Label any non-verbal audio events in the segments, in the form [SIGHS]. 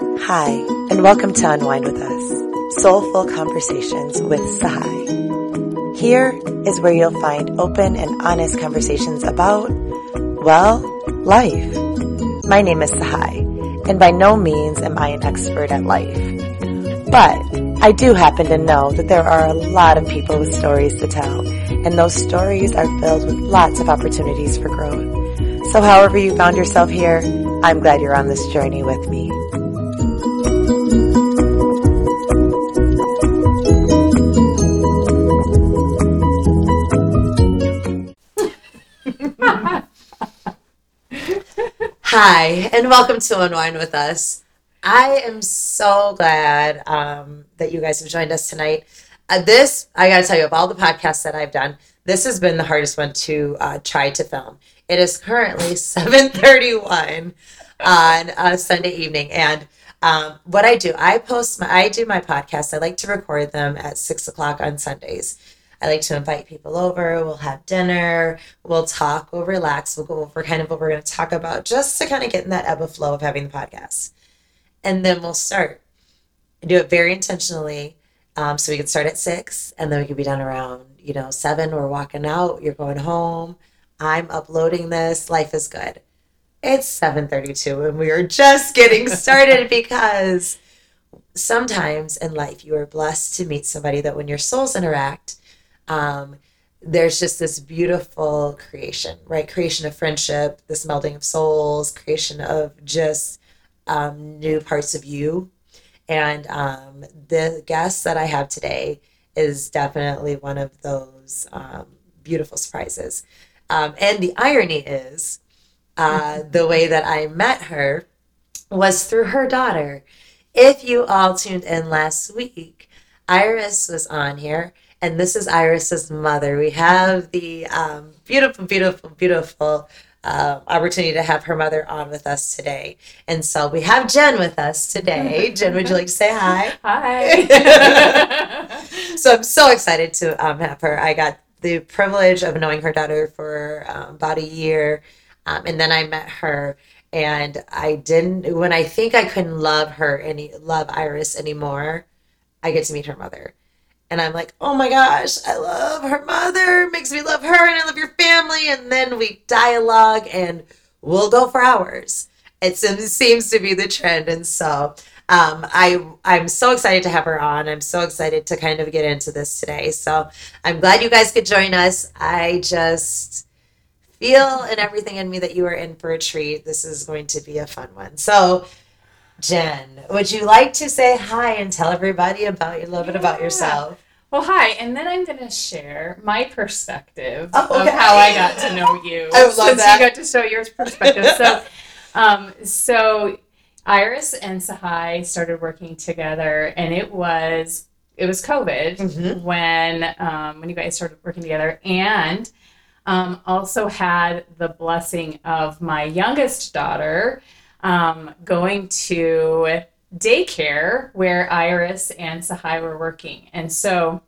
Hi, and welcome to Unwind with Us, soulful conversations with Sahai. Here is where you'll find open and honest conversations about, well, life. My name is Sahai, and by no means am I an expert at life. But I do happen to know that there are a lot of people with stories to tell, and those stories are filled with lots of opportunities for growth. So however you found yourself here, I'm glad you're on this journey with me. Hi, and welcome to Unwind with Us. I am so glad um, that you guys have joined us tonight. Uh, this, I got to tell you, of all the podcasts that I've done, this has been the hardest one to uh, try to film. It is currently [LAUGHS] 7:31 on a Sunday evening, and um, what I do, I post my, I do my podcast. I like to record them at six o'clock on Sundays. I like to invite people over. We'll have dinner. We'll talk. We'll relax. We'll go over kind of what we're going to talk about, just to kind of get in that ebb of flow of having the podcast, and then we'll start. I do it very intentionally, um, so we can start at six, and then we can be done around you know seven. We're walking out. You're going home I'm uploading this. Life is good. It's 7:32 and we are just getting [LAUGHS] started because sometimes in life you are blessed to meet somebody that when your souls interact, um, there's just this beautiful creation, right? Creation of friendship, this melding of souls, creation of just um, new parts of you. And um, the guest that I have today is definitely one of those um, beautiful surprises. Um, and the irony is, uh, [LAUGHS] the way that I met her was through her daughter. If you all tuned in last week, Iris was on here, and this is Iris's mother. We have the um, beautiful, beautiful, beautiful uh, opportunity to have her mother on with us today. And so we have Jen with us today. Jen, would you like to say hi? [LAUGHS] Hi. [LAUGHS] so I'm so excited to um, have her. I got the privilege of knowing her daughter for um, about a year. Um, and then I met her and I didn't, when I think I couldn't love her any, love Iris anymore, I get to meet her mother. And I'm like, oh my gosh, I love her mother, makes me love her, and I love your family. And then we dialogue and we'll go for hours. It seems to be the trend. And so um, I I'm so excited to have her on. I'm so excited to kind of get into this today. So I'm glad you guys could join us. I just feel and everything in me that you are in for a treat. This is going to be a fun one. So Jen, would you like to say hi and tell everybody about a little bit about yourself? Well, hi, and then I'm going to share my perspective Oh, okay. of how I got to know [LAUGHS] you. I love since that. you got to show your perspective. so, [LAUGHS] um, so Iris and Sahai started working together, and it was it was COVID Mhm. when um, when you guys started working together, and um, also had the blessing of my youngest daughter um, going to daycare where Iris and Sahai were working, and so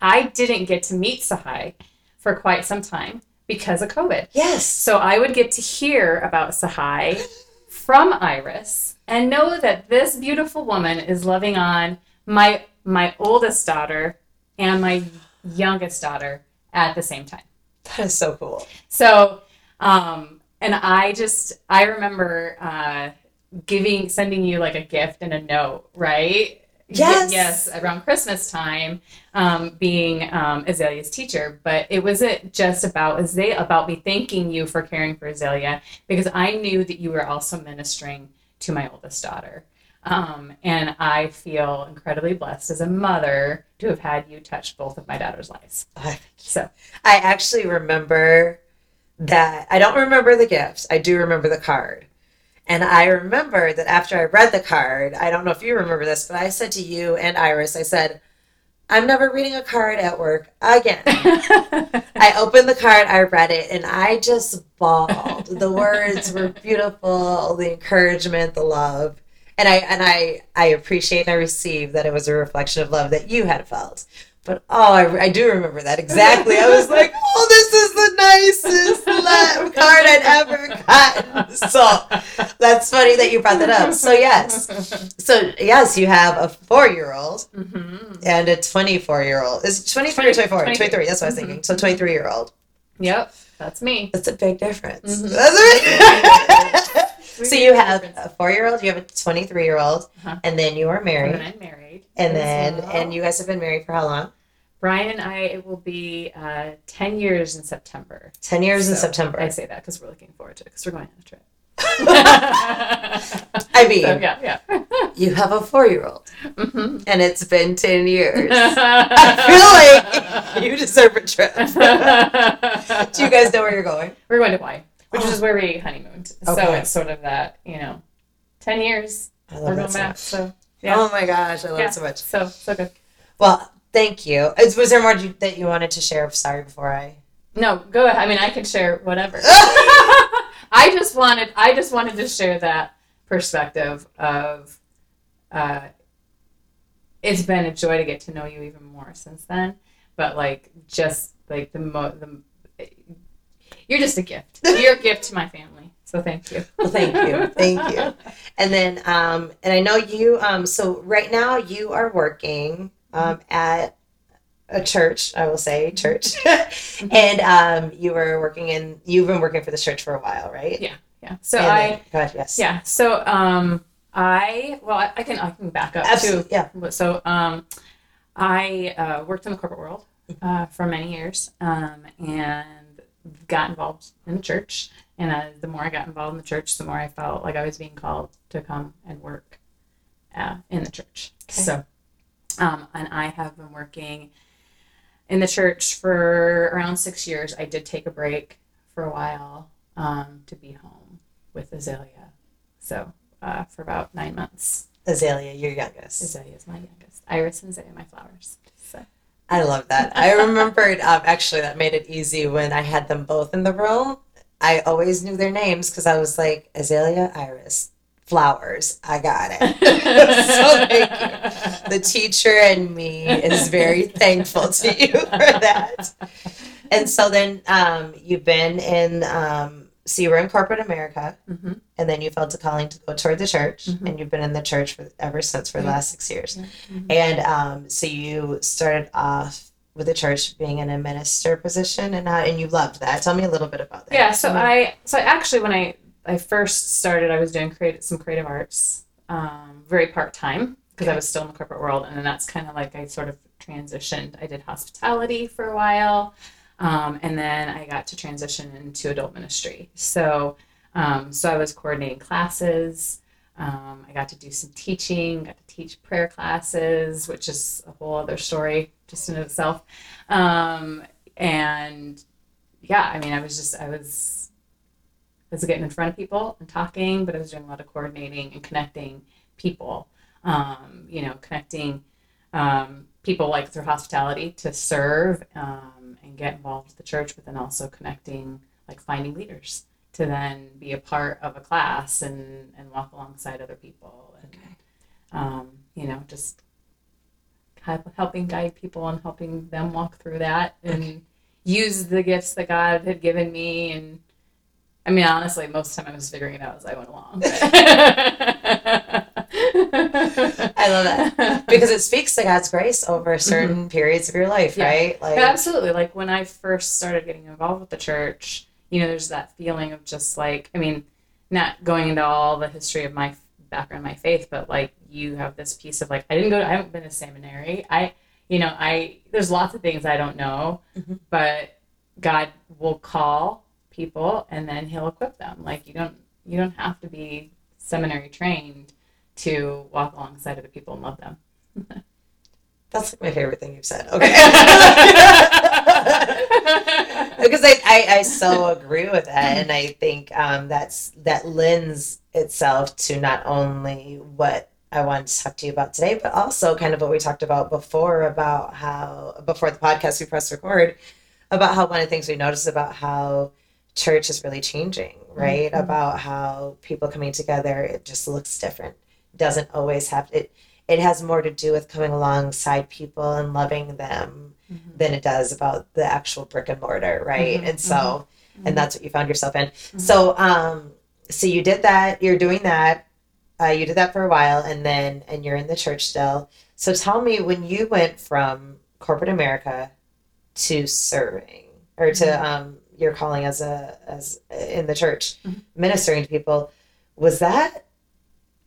I didn't get to meet Sahai for quite some time because of COVID. Yes. So I would get to hear about Sahai from Iris and know that this beautiful woman is loving on my my oldest daughter and my youngest daughter at the same time. That is so cool. So, um, and I just I remember uh, giving sending you like a gift and a note, right? Yes. Yes, around Christmas time, um, being um, Azalea's teacher, but it wasn't just about Azalea, about me thanking you for caring for Azalea, because I knew that you were also ministering to my oldest daughter. Um, and I feel incredibly blessed as a mother to have had you touch both of my daughter's lives. So, I actually remember that. I don't remember the gifts. I do remember the card. And I remember that after I read the card, I don't know if you remember this, but I said to you and Iris, I said, I'm never reading a card at work again. [LAUGHS] I opened the card, I read it, and I just bawled. the words were beautiful, the encouragement, the love. And I and I I appreciate and I receive that it was a reflection of love that you had felt. But oh, I, I do remember that exactly. I was like, [LAUGHS] oh, this is the nicest card I'd ever gotten. [LAUGHS] So that's funny that you brought that up. So yes, so yes, you have a four-year-old hmm and a twenty-four-year-old. Is it twenty-three or 24? 23. 23. That's what I was thinking. So twenty-three-year-old. Yep, that's me. That's a big difference. Mhm. That's a- [LAUGHS] so you have a four-year-old, you have a twenty-three-year-old, Uh-huh. and then you are and married, then I'm married. and then well. and you guys have been married for how long? Brian and I it will be uh, ten years in September. Ten years in September. I say that because we're looking forward to it because we're going on a trip. [LAUGHS] I mean, So, yeah, yeah. you have a four-year-old, Mhm. and it's been ten years. [LAUGHS] I feel like [LAUGHS] you deserve a trip. Do you guys know where you're going? we're going to Hawaii, which Oh. is where we honeymooned. So it's sort of that, you know, ten years. I love that so much. So yeah, Oh my gosh, I love Yeah. it so much. so so good. Well, thank you. Is, was there more that you wanted to share? Sorry, before I. No, go ahead. I mean, I can share whatever. [LAUGHS] I just wanted I just wanted to share that perspective of uh it's been a joy to get to know you even more since then. But like just like the mo the you're just a gift. You're a gift to my family. So thank you. Well, thank you, thank you. And then, um, and I know you. Um, so right now you are working um, at a church. I will say church, [LAUGHS] and um, you were working in. You've been working for this church for a while, right? Yeah. Yeah. So And I then- go ahead, yes. yeah. So um I well I, I can I can back up Absolutely. too. Yeah. So um I uh, worked in the corporate world uh, for many years um, and got involved in the church. And uh, the more I got involved in the church, the more I felt like I was being called to come and work uh, in the church. Okay. So, um, and I have been working in the church for around six years. I did take a break for a while um, to be home with Azalea. So, uh, for about nine months. Azalea, your youngest. Azalea is my youngest. Iris and Azalea, my flowers. I love that. I remembered um, actually that made it easy when I had them both in the room. I always knew their names because I was like Azalea, Iris, Flowers. I got it. [LAUGHS] so thank you. The teacher and me is very [LAUGHS] thankful to you for that. And so then um, you've been in, um, so you were in corporate America, hmm and then you felt a calling to go toward the church, Mhm. and you've been in the church for ever since for the last six years. Mhm. And um, so you started off with the church being in a minister position, and and you loved that. Tell me a little bit about that. Yeah, so I so actually when I I first started, I was doing creative some creative arts, um, very part time because I was still in the corporate world, and then that's kind of like I sort of transitioned. I did hospitality for a while, um, and then I got to transition into adult ministry. So um, so I was coordinating classes. Um, I got to do some teaching, got to teach prayer classes, which is a whole other story just in itself. Um, and yeah, I mean, I was just, I was, I was getting in front of people and talking, but I was doing a lot of coordinating and connecting people, um, you know, connecting um, people like through hospitality to serve and get involved with the church, but then also connecting, like finding leaders to then be a part of a class and, and walk alongside other people and, Okay. um, you know, just helping guide people and helping them walk through that and use the gifts that God had given me. And I mean, honestly, most of the time I was figuring it out as I went along. I love that because it speaks to God's grace over certain periods of your life, Mm-hmm. Yeah. right? Like, Yeah, absolutely. Like when I first started getting involved with the church, you know, there's that feeling of just like, I mean, not going into all the history of my background, my faith, but like you have this piece of like, I didn't go, to, I haven't been to seminary. I, you know, I, there's lots of things I don't know, Mhm. but God will call people and then he'll equip them. Like you don't, you don't have to be seminary trained to walk alongside other people and love them. [LAUGHS] that's like my favorite thing you've said. Okay. [LAUGHS] because I, I, I so agree with that and i think um, that's that lends itself to not only what i wanted to talk to you about today but also kind of what we talked about before about how before the podcast we press record about how one of the things we noticed about how church is really changing right Mhm. about how people coming together it just looks different doesn't always have it it has more to do with coming alongside people and loving them Mhm. than it does about the actual brick and mortar, right? Mhm, And so, Mhm. and that's what you found yourself in. Mhm. So, um, so you did that. You're doing that. Uh, you did that for a while, and then and you're in the church still. So tell me when you went from corporate America to serving or to Mhm. um, your calling as a as in the church, Mhm. ministering to people. Was that?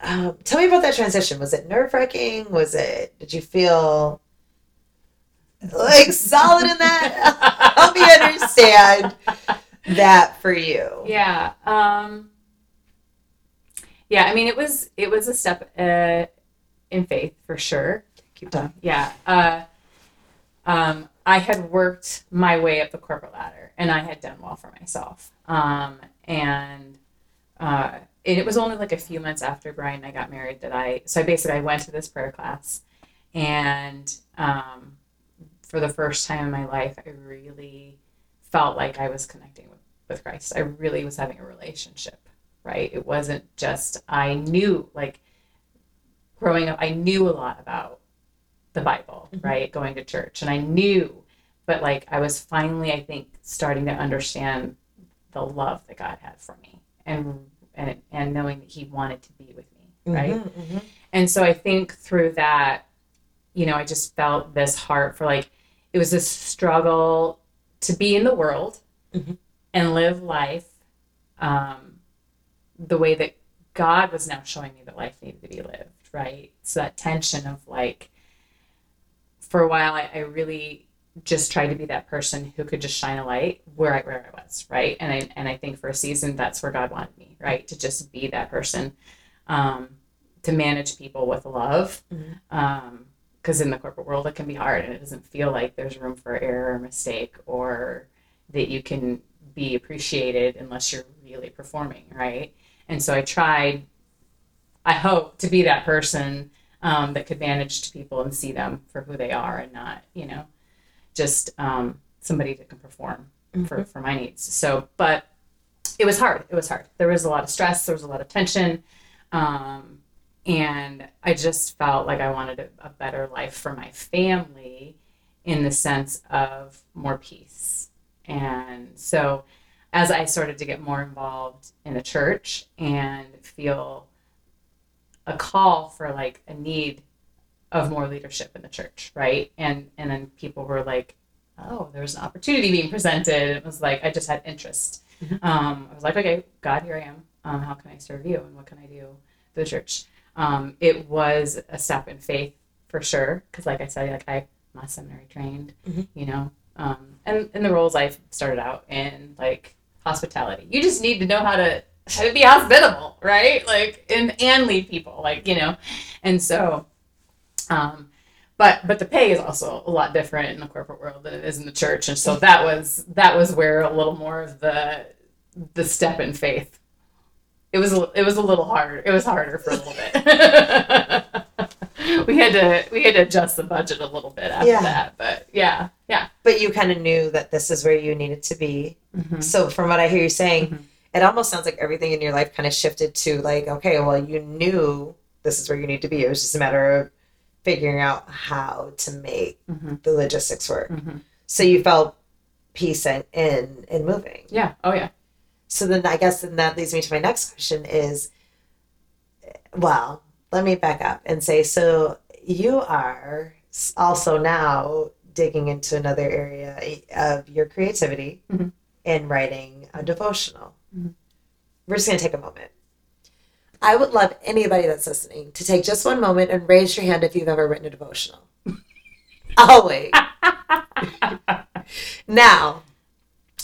Um, tell me about that transition. Was it nerve wracking? Was it? Did you feel like solid in that? [LAUGHS] Help me understand that for you. Yeah. Um, yeah. I mean, it was it was a step uh, in faith for sure. Keep talking. Yeah. Uh, um, I had worked my way up the corporate ladder, and I had done well for myself. Um, and uh, and it was only like a few months after Brian and I got married that I. So I basically I went to this prayer class, and um, for the first time in my life, I really felt like I was connecting with, with Christ. I really was having a relationship, right? It wasn't just, I knew, like, growing up, I knew a lot about the Bible, Mhm. right? Going to church. And I knew, but like, I was finally, I think, starting to understand the love that God had for me and, and, and knowing that He wanted to be with me, right? Mhm, mhm. And so I think through that, you know, I just felt this heart for like, it was this struggle to be in the world Mhm. and live life um, the way that God was now showing me that life needed to be lived, right? So that tension of like, for a while, I, I really just tried to be that person who could just shine a light where I where I was, right? And I and I think for a season that's where God wanted me, right? To just be that person, um, to manage people with love, Mhm. um, because in the corporate world it can be hard and it doesn't feel like there's room for error or mistake or that you can be appreciated unless you're really performing, right? And so I tried, I hope, to be that person um, that could manage to people and see them for who they are and not, you know, just um, somebody that can perform for, for my needs. So, but it was hard. It was hard. There was a lot of stress. There was a lot of tension. Um, and I just felt like I wanted a, a better life for my family in the sense of more peace. And so as I started to get more involved in the church and feel a call for like a need of more leadership in the church, right? And and then people were like, "Oh, there was an opportunity being presented." It was like I just had interest. Mhm. Um, I was like, "Okay, God, here I am. Um, how can I serve you, and what can I do for the church?" Um, it was a step in faith for sure, because like I said, like I'm not seminary trained, Mhm. you know, um, and and the roles I started out in like hospitality. You just need to know how to how to be hospitable, right? Like and and lead people, like you know, and so, um, but but the pay is also a lot different in the corporate world than it is in the church, and so that was that was where a little more of the the step in faith. It was a, it was a little hard. It was harder for a little bit. [LAUGHS] we had to we had to adjust the budget a little bit after Yeah. that, but yeah, yeah. But you kind of knew that this is where you needed to be. Mhm. So from what I hear you saying, Mhm. it almost sounds like everything in your life kind of shifted to like, okay, well, you knew this is where you need to be. It was just a matter of figuring out how to make Mhm. the logistics work. Mhm. So you felt peace in in, in moving. Yeah. Oh yeah. So then I guess then that leads me to my next question is well, let me back up and say so you are also now digging into another area of your creativity Mhm. in writing a devotional. Mhm. We're just going to take a moment. I would love anybody that's listening to take just one moment and raise your hand if you've ever written a devotional. [LAUGHS] I'll wait. [LAUGHS] Now,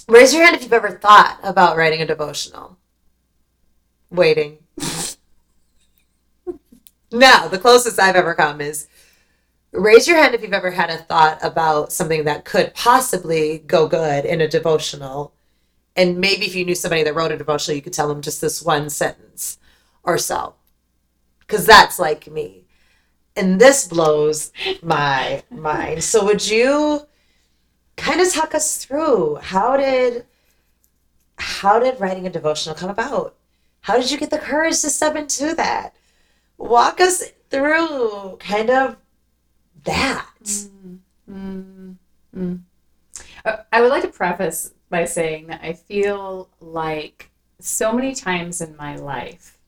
raise your hand if you've ever thought about writing a devotional. Waiting. [LAUGHS] now, the closest I've ever come is raise your hand if you've ever had a thought about something that could possibly go good in a devotional. And maybe if you knew somebody that wrote a devotional, you could tell them just this one sentence or so. Because that's like me. And this blows my mind. So, would you kind of talk us through how did how did writing a devotional come about how did you get the courage to step into that walk us through kind of that? Mm, mm. Uh, I would like to preface by saying that I feel like so many times in my life,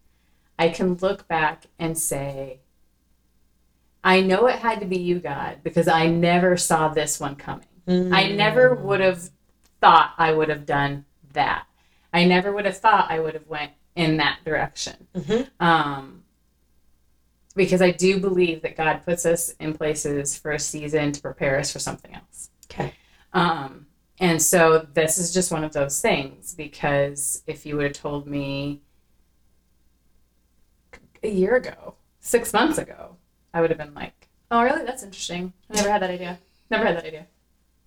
I can look back and say, I know it had to be you, God, because I never saw this one coming. I never Mm. would have thought I would have done that. I never would have thought I would have went in that direction. Mhm. Um, because I do believe that God puts us in places for a season to prepare us for something else. Okay. Um, and so this is just one of those things because if you would have told me a year ago, six months ago, I would have been like, oh, really? That's interesting. I never had that idea. Never had that idea.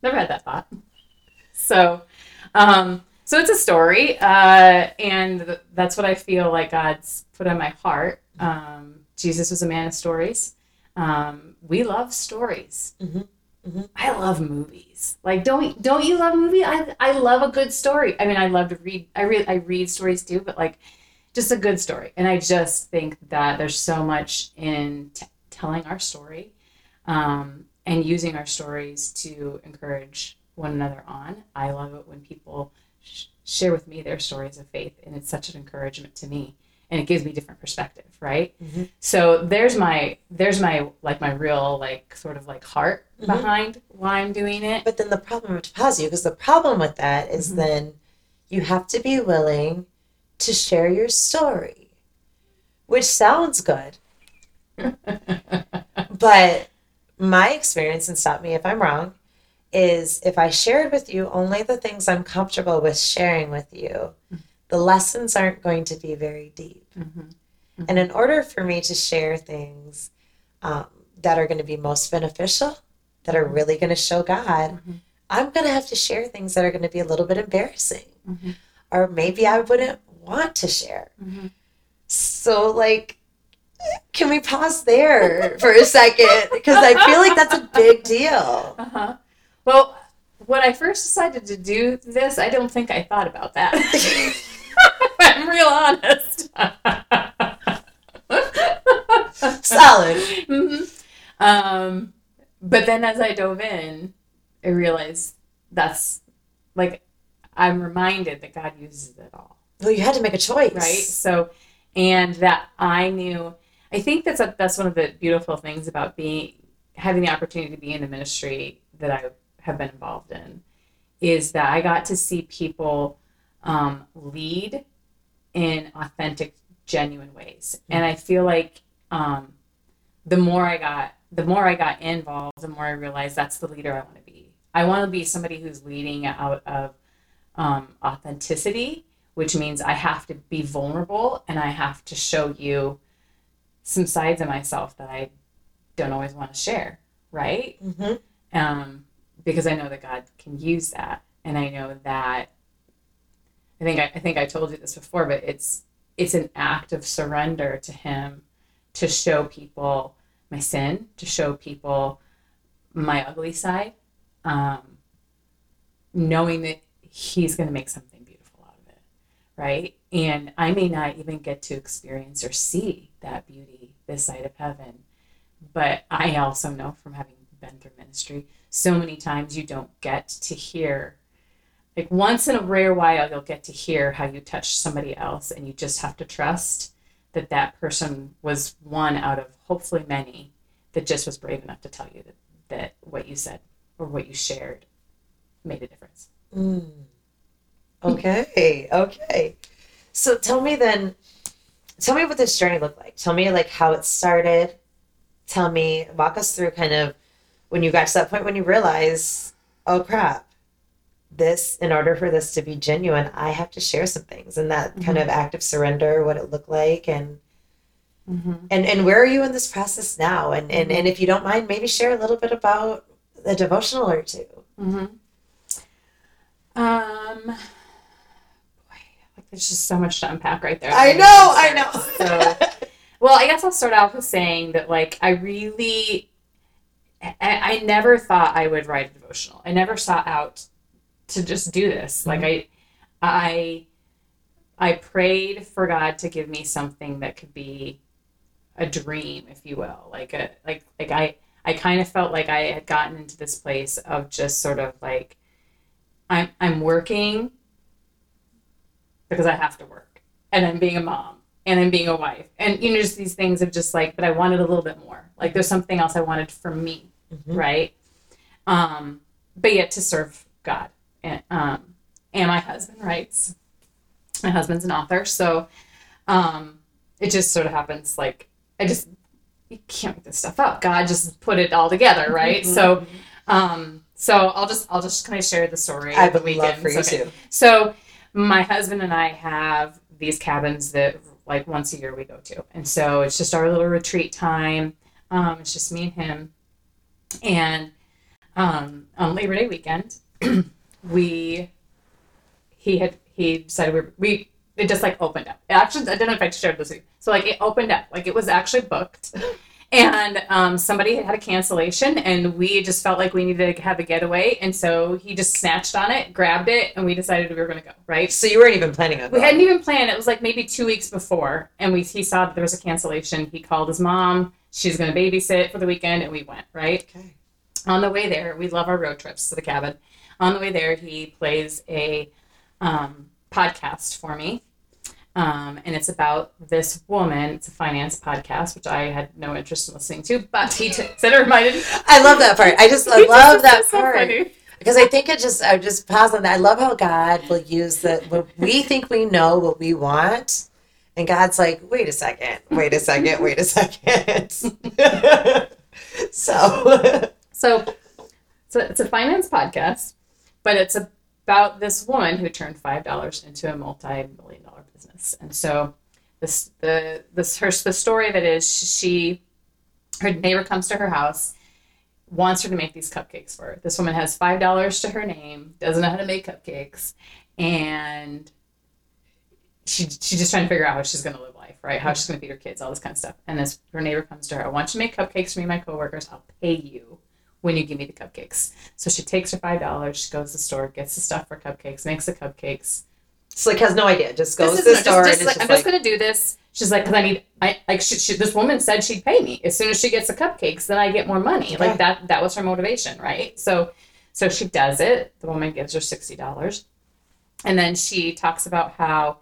Never had that thought. So, um, so it's a story, uh, and th- that's what I feel like God's put on my heart. Um, Jesus was a man of stories. Um, we love stories. Mhm. Mhm. I love movies. Like, don't don't you love movies? I I love a good story. I mean, I love to read. I read I read stories too, but like, just a good story. And I just think that there's so much in t- telling our story, um, and using our stories to encourage one another on. I love it when people sh- share with me their stories of faith, and it's such an encouragement to me, and it gives me different perspective, right? Mhm. So there's my there's my like my real like sort of like heart Mhm. behind why I'm doing it. But then the problem to pause you because the problem with that is Mhm. then you have to be willing to share your story, which sounds good. [LAUGHS] But my experience, and stop me if I'm wrong, is if I shared with you only the things I'm comfortable with sharing with you, the lessons aren't going to be very deep. Mhm. And in order for me to share things um, that are going to be most beneficial, that are really going to show God, Mhm. I'm going to have to share things that are going to be a little bit embarrassing. Mhm. Or maybe I wouldn't want to share. Mhm. So, like, can we pause there for a second? [LAUGHS] Because I feel like that's a big deal. Uh-huh. Well, when I first decided to do this, I don't think I thought about that. [LAUGHS] [LAUGHS] I'm real honest. Solid. Mhm. Um, but then as I dove in, I realized that's like I'm reminded that God uses it all, Well, you had to make a choice. right? So, and that I knew. I think that's a, that's one of the beautiful things about being having the opportunity to be in the ministry that I have been involved in is that I got to see people um, lead in authentic, genuine ways, and I feel like um, the more I got, the more I got involved, the more I realized that's the leader I want to be. I want to be somebody who's leading out of um, authenticity, which means I have to be vulnerable and I have to show you some sides of myself that I don't always want to share, right? hmm um, because I know that God can use that, and I know that I think I, I think I told you this before, but it's it's an act of surrender to Him to show people my sin, to show people my ugly side, um, knowing that He's going to make something beautiful out of it, right? And I may not even get to experience or see that beauty this side of heaven, but I also know from having been through ministry so many times you don't get to hear like once in a rare while you'll get to hear how you touched somebody else and you just have to trust that that person was one out of hopefully many that just was brave enough to tell you that, that what you said or what you shared made a difference Mm. Okay, okay. So tell me then, tell me what this journey looked like. Tell me like how it started. Tell me, walk us through kind of when you got to that point when you realize, oh crap, this, in order for this to be genuine, I have to share some things and that kind of act of surrender, what it looked like and mm-hmm. and and where are you in this process now? And and, and if you don't mind, maybe share a little bit about a devotional or two. Mm-hmm. Um, there's just so much to unpack right there. I know, know I to start. know. So, well, I guess I'll start off with saying that, like, I really, I, I never thought I would write a devotional. I never sought out to just do this. Like, mm-hmm. I, I, I prayed for God to give me something that could be a dream, if you will. Like a like like I I kind of felt like I had gotten into this place of just sort of like I'm I'm working because I have to work, and I'm being a mom, and I'm being a wife, and you know just these things of just like, but I wanted a little bit more. Like there's something else I wanted for me, Mhm. right? Um, but yet to serve God, and um, and my husband writes. My husband's an author, so um, it just sort of happens. Like I just you can't make this stuff up. God just put it all together, right? Mhm. So, um, so I'll just I'll just kind of share the story. I of the love for you. Okay. to. So my husband and I have these cabins that like once a year we go to, and so it's just our little retreat time. Um, it's just me and him, and um, on Labor Day weekend, [CLEARS THROAT] we he had he decided we we it just like opened up. It Actually, I don't know if I shared this with you. So like it opened up, like it was actually booked. [LAUGHS] And um, somebody had a cancellation, and we just felt like we needed to have a getaway. And so he just snatched on it, grabbed it, and we decided we were going to go. Right? So you weren't even planning on We going. hadn't even planned. It was like maybe two weeks before, and we he saw that there was a cancellation. He called his mom. She's going to babysit for the weekend, and we went. Right? Okay. On the way there, we love our road trips to the cabin. On the way there, he plays a um, podcast for me. Um, and it's about this woman. It's a finance podcast, which I had no interest in listening to, but he t- said it reminded. I love that part. I just [LAUGHS] I love that so part funny. because I think it just I just pause on that. I love how God will use that. when we think we know what we want, and God's like, wait a second, wait a second, wait a second. [LAUGHS] so So, so it's a finance podcast, but it's about this woman who turned five dollars into a multi-million business. And so, this the this her the story of it is she her neighbor comes to her house, wants her to make these cupcakes for her. This woman has five dollars to her name, doesn't know how to make cupcakes, and she she's just trying to figure out how she's going to live life, right? How she's going to feed her kids, all this kind of stuff. And this her neighbor comes to her, I want you to make cupcakes for me my coworkers. I'll pay you when you give me the cupcakes. So she takes her five dollars, she goes to the store, gets the stuff for cupcakes, makes the cupcakes. Like has no idea. Just goes This to the store just, just like, I'm just just gonna do this. She's like, because I need, I like she, she, this woman said she'd pay me as soon as she gets the cupcakes, then I get more money. Yeah. Like that, that was her motivation, right? So, so she does it. The woman gives her sixty dollars, and then she talks about how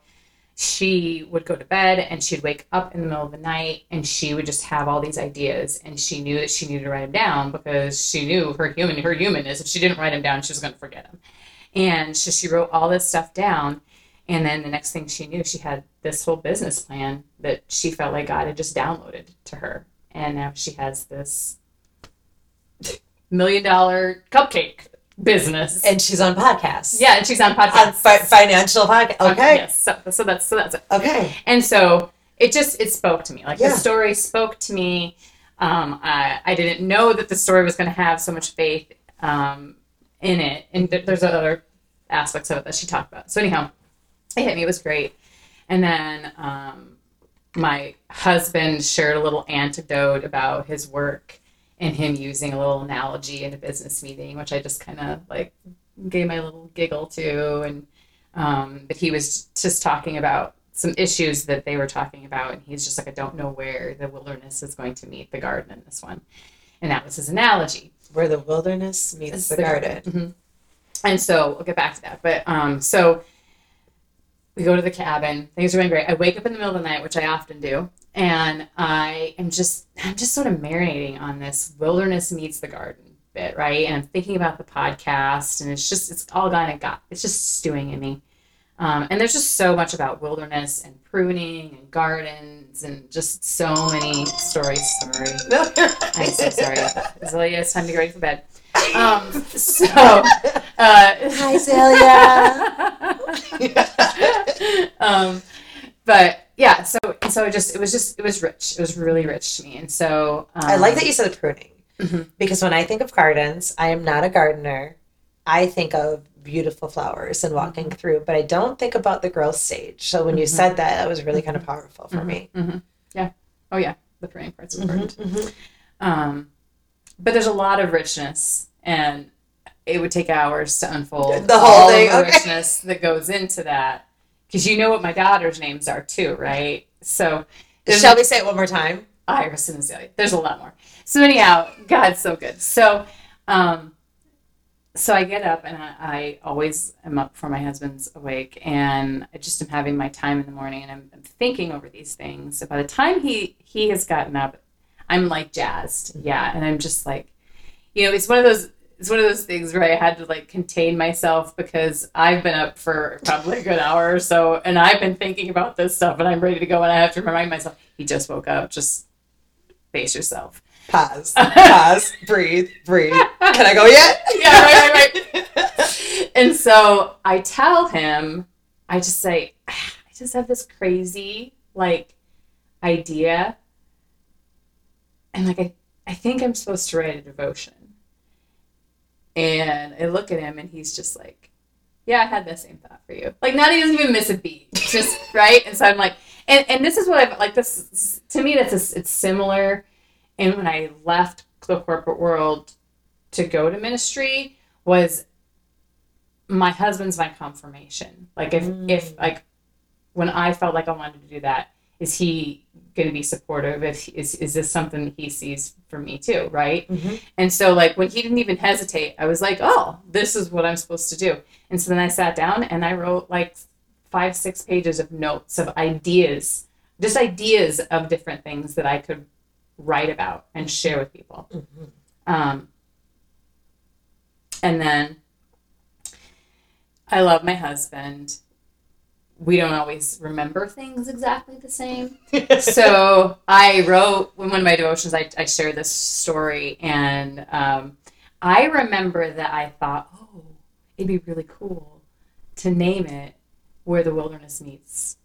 she would go to bed and she'd wake up in the middle of the night and she would just have all these ideas and she knew that she needed to write them down because she knew her human her humanness if she didn't write them down she was going to forget them and so she wrote all this stuff down and then the next thing she knew she had this whole business plan that she felt like god had just downloaded to her and now she has this million dollar cupcake business and she's on podcasts. yeah and she's on On podcast fi- financial podcast. Okay. yes so, so that's so that's it Okay. and so it just it spoke to me like Yeah. the story spoke to me um, I, I didn't know that the story was going to have so much faith um, in it and th- there's other aspects of it that she talked about so anyhow it hit me it was great. And then um, my husband shared a little anecdote about his work and him using a little analogy in a business meeting which i just kind of like gave my little giggle to. And um, but he was just talking about some issues that they were talking about and he's just like i don't know where the wilderness is going to meet the garden in this one. And that was his analogy. Where the wilderness meets It's the, garden. Mhm. and so we'll get back to that. But um so we go to the cabin. Things are going great. I wake up in the middle of the night which i often do and i am just i'm just sort of marinating on this wilderness meets the garden bit right? And i'm thinking about the podcast and it's just it's all kind of got it's just stewing in me. Um, and there's just so much about wilderness and pruning and gardens and just so many stories sorry [LAUGHS] i'm so sorry Zelia, it's time to get ready for bed um, [LAUGHS] so uh, Hi, Celia. [LAUGHS] um, but yeah, so so it just it was just it was rich. It was really rich to me, and so um, I like that you said pruning Mhm. because when I think of gardens, I am not a gardener. I think of beautiful flowers and walking Mm-hmm. through, but I don't think about the growth stage. So when you Mhm. said that, that was really kind of powerful for me. mhm. Yeah. Oh yeah, the pruning part's important. Um, but there's a lot of richness, and it would take hours to unfold The whole thing, the okay. richness that goes into that. Because you know what my daughter's names are too, right? So Shall we say it one more time? Iris and Azalea. There's a lot more. So anyhow, God's so good. So, um, so I get up and I, I always am up before my husband's awake, and I just am having my time in the morning, and I'm, I'm thinking over these things. So by the time he he has gotten up, I'm like jazzed, mm-hmm. yeah, and I'm just like, you know, it's one of those it's one of those things where I had to like contain myself because I've been up for probably a good hour or so, and I've been thinking about this stuff, and I'm ready to go, and I have to remind myself he just woke up, just face yourself. Pause. Pause. [LAUGHS] breathe. Breathe. Can I go yet? yeah, right, right, right. [LAUGHS] and so I tell him, I just say, I just have this crazy like idea, and like I, I think I'm supposed to write a devotion. And I look at him, and he's just like, "Yeah, I had that same thought for you." Like, not he doesn't even miss a beat, just [LAUGHS] right. And so I'm like, and and this is what I've like. This to me, that's a, it's similar. And when I left the corporate world to go to ministry, was my husband's my confirmation. Like if Mm. if like when I felt like I wanted to do that, is he going to be supportive? If is is this something he sees for me too? Right. Mhm. And so like when he didn't even hesitate, I was like, oh, this is what I'm supposed to do. And so then I sat down and I wrote like five six pages of notes of ideas, just ideas of different things that I could write about and share with people. Mhm. Um, and then I love my husband. We don't always remember things exactly the same. [LAUGHS] so I wrote in one of my devotions, I, I shared this story, and um, I remember that I thought, oh, it'd be really cool to name it where the wilderness meets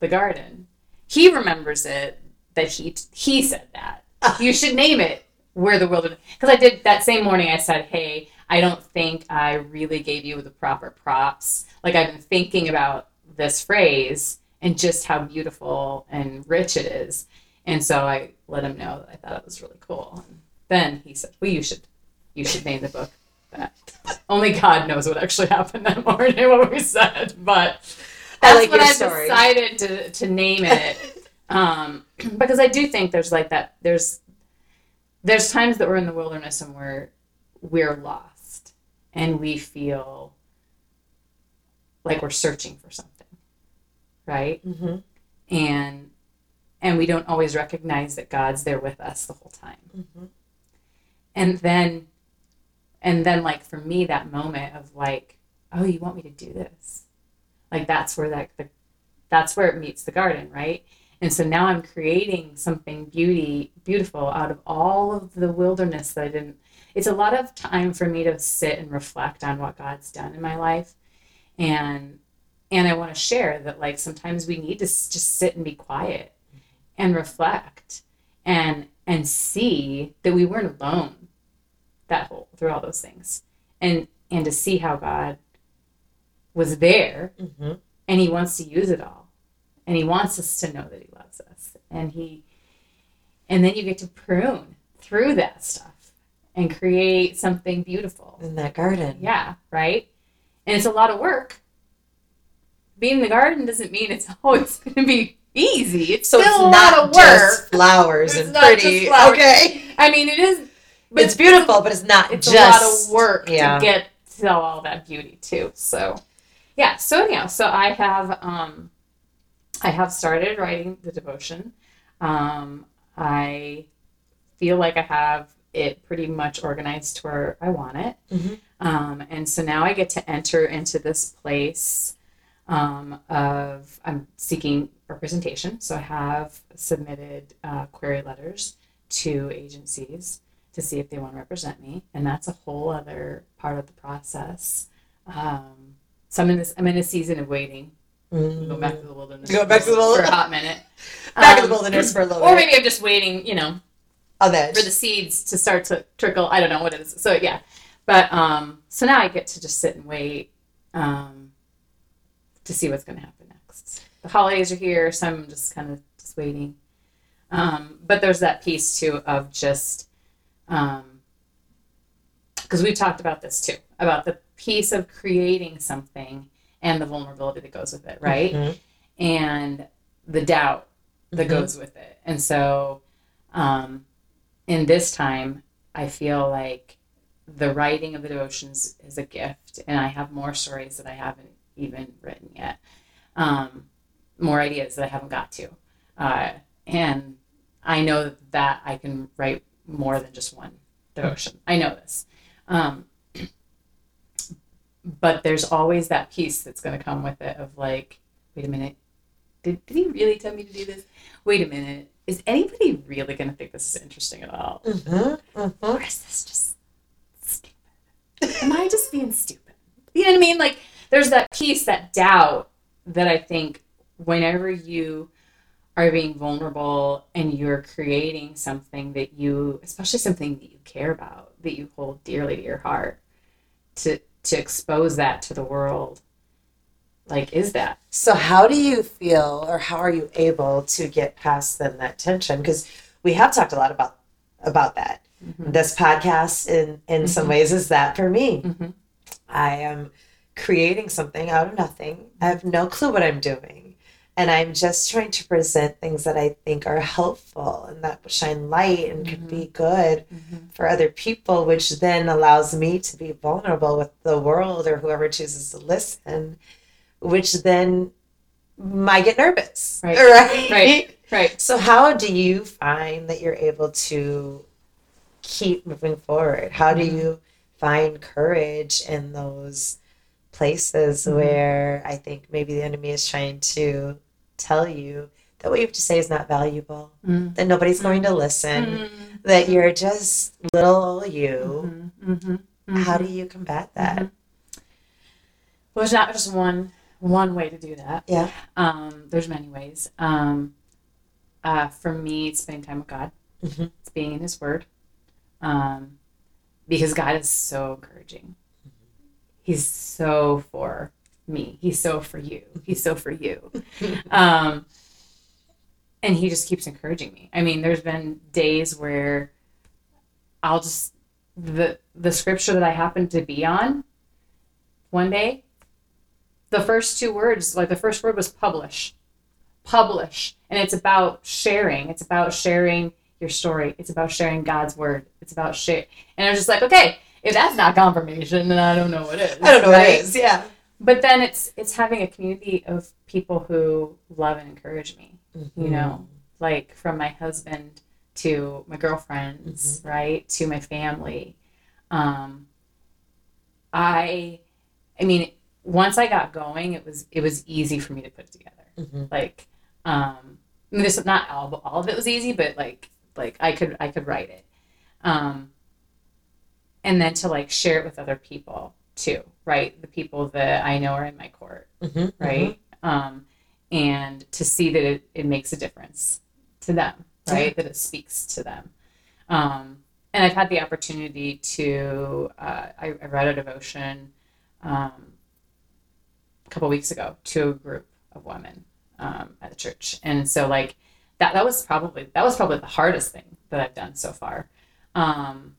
the garden. He remembers it that he he said that you should name it where the wilderness because I did that same morning. I said, hey, I don't think I really gave you the proper props. Like I've been thinking about this phrase and just how beautiful and rich it is. And so I let him know that I thought it was really cool. And then he said, "Well, you should, you should name the book that." Only God knows what actually happened that morning, [LAUGHS] what we said, but I that's like what I story. decided to to name it. Um, [CLEARS THROAT] because I do think there's like that. There's there's times that we're in the wilderness and we're we're lost and we feel like we're searching for something, right? Mhm. and and we don't always recognize that God's there with us the whole time. Mhm. And then and then like for me that moment of like, oh, you want me to do this? Like that's where that the, that's where it meets the garden, right? And so now I'm creating something beauty beautiful out of all of the wilderness that I didn't it's a lot of time for me to sit and reflect on what God's done in my life. And and I want to share that like sometimes we need to s- just sit and be quiet and reflect and and see that we weren't alone that whole through all those things and and to see how God was there Mhm. and he wants to use it all and he wants us to know that he loves us and he and then you get to prune through that stuff and create something beautiful In that garden. yeah, right? And it's a lot of work. Being in the garden doesn't mean it's [LAUGHS] always gonna be easy. It's So still it's a lot not of work. just flowers and not just pretty. flowers. Okay. I mean it is but It's beautiful, but it's not it's just a lot of work yeah. to get to all that beauty too. So yeah, so anyhow, so I have um I have started writing the devotion. Um I feel like I have it pretty much organized to where I want it. Mhm. Um, and so now I get to enter into this place um, of I'm seeking representation. So I have submitted uh, query letters to agencies to see if they want to represent me, and that's a whole other part of the process. Um, so I'm in this. I'm in a season of waiting. Mm. Go back to the wilderness. Go back to the for a hot minute. [LAUGHS] Back in Um, the wilderness for a little bit. Or maybe I'm just waiting. You know, that. for the seeds to start to trickle. I don't know what it is. So yeah, but um, so now I get to just sit and wait um, to see what's going to happen next. The holidays are here, so I'm just kind of just waiting. Um, but there's that piece too of just because we've talked about this too about the piece of creating something and the vulnerability that goes with it, right? Mhm. and the doubt that Mhm. goes with it. And so Um, in this time, I feel like the writing of the devotions is a gift, and I have more stories that I haven't even written yet, um, more ideas that I haven't got to, uh, and I know that I can write more than just one devotion. I know this. Um, but there's always that piece that's going to come with it of like, wait a minute, did, did he really tell me to do this? Wait a minute, is anybody really going to think this is interesting at all? Mm-hmm. Mm-hmm. Or is this just stupid? Am I just being stupid? You know what I mean? Like, there's that piece, that doubt that I think whenever you are being vulnerable and you're creating something that you, especially something that you care about, that you hold dearly to your heart, to to expose that to the world, like, is that? So, how do you feel, or how are you able to get past then that tension? Because we have talked a lot about about that. Mhm. This podcast, in in some Mhm. ways, is that for me. Mhm. I am creating something out of nothing. I have no clue what I'm doing. And I'm just trying to present things that I think are helpful and that shine light and could be good Mhm. for other people, which then allows me to be vulnerable with the world or whoever chooses to listen, which then might get nervous. Right. [LAUGHS] Right. Right. Right. So, how do you find that you're able to keep moving forward? How do Mhm. you find courage in those places Mhm. where I think maybe the enemy is trying to tell you that what you have to say is not valuable, Mm. that nobody's going to listen, Mm. that you're just little old you? Mhm. Mhm. How do you combat that? Well, there's not just one one way to do that. Yeah. Um, there's many ways. Um, uh, for me, it's spending time with God. Mhm. It's being in His Word. Um, because God is so encouraging. He's so for me. He's so for you. He's so for you. [LAUGHS] um, and He just keeps encouraging me. I mean, there's been days where I'll just the the scripture that I happen to be on one day the first two words like the first word was publish publish and it's about sharing it's about sharing your story it's about sharing god's word it's about share and i'm just like okay if that's not confirmation then i don't know what is I don't know what right? it is. Yeah. but then it's it's having a community of people who love and encourage me Mm-hmm. you know like from my husband to my girlfriends right to my family um i i mean once i got going it was it was easy for me to put it together Mhm. like um I mean, this not all all of it was easy but like like i could i could write it um and then to like share it with other people too right the people that i know are in my court Mhm. right? Um, and to see that it, it makes a difference to them, right? That it speaks to them. Um, and I've had the opportunity to, uh, I, I read a devotion um, a couple weeks ago to a group of women um, at the church. And so like that, that was probably, that was probably the hardest thing that I've done so far. Um,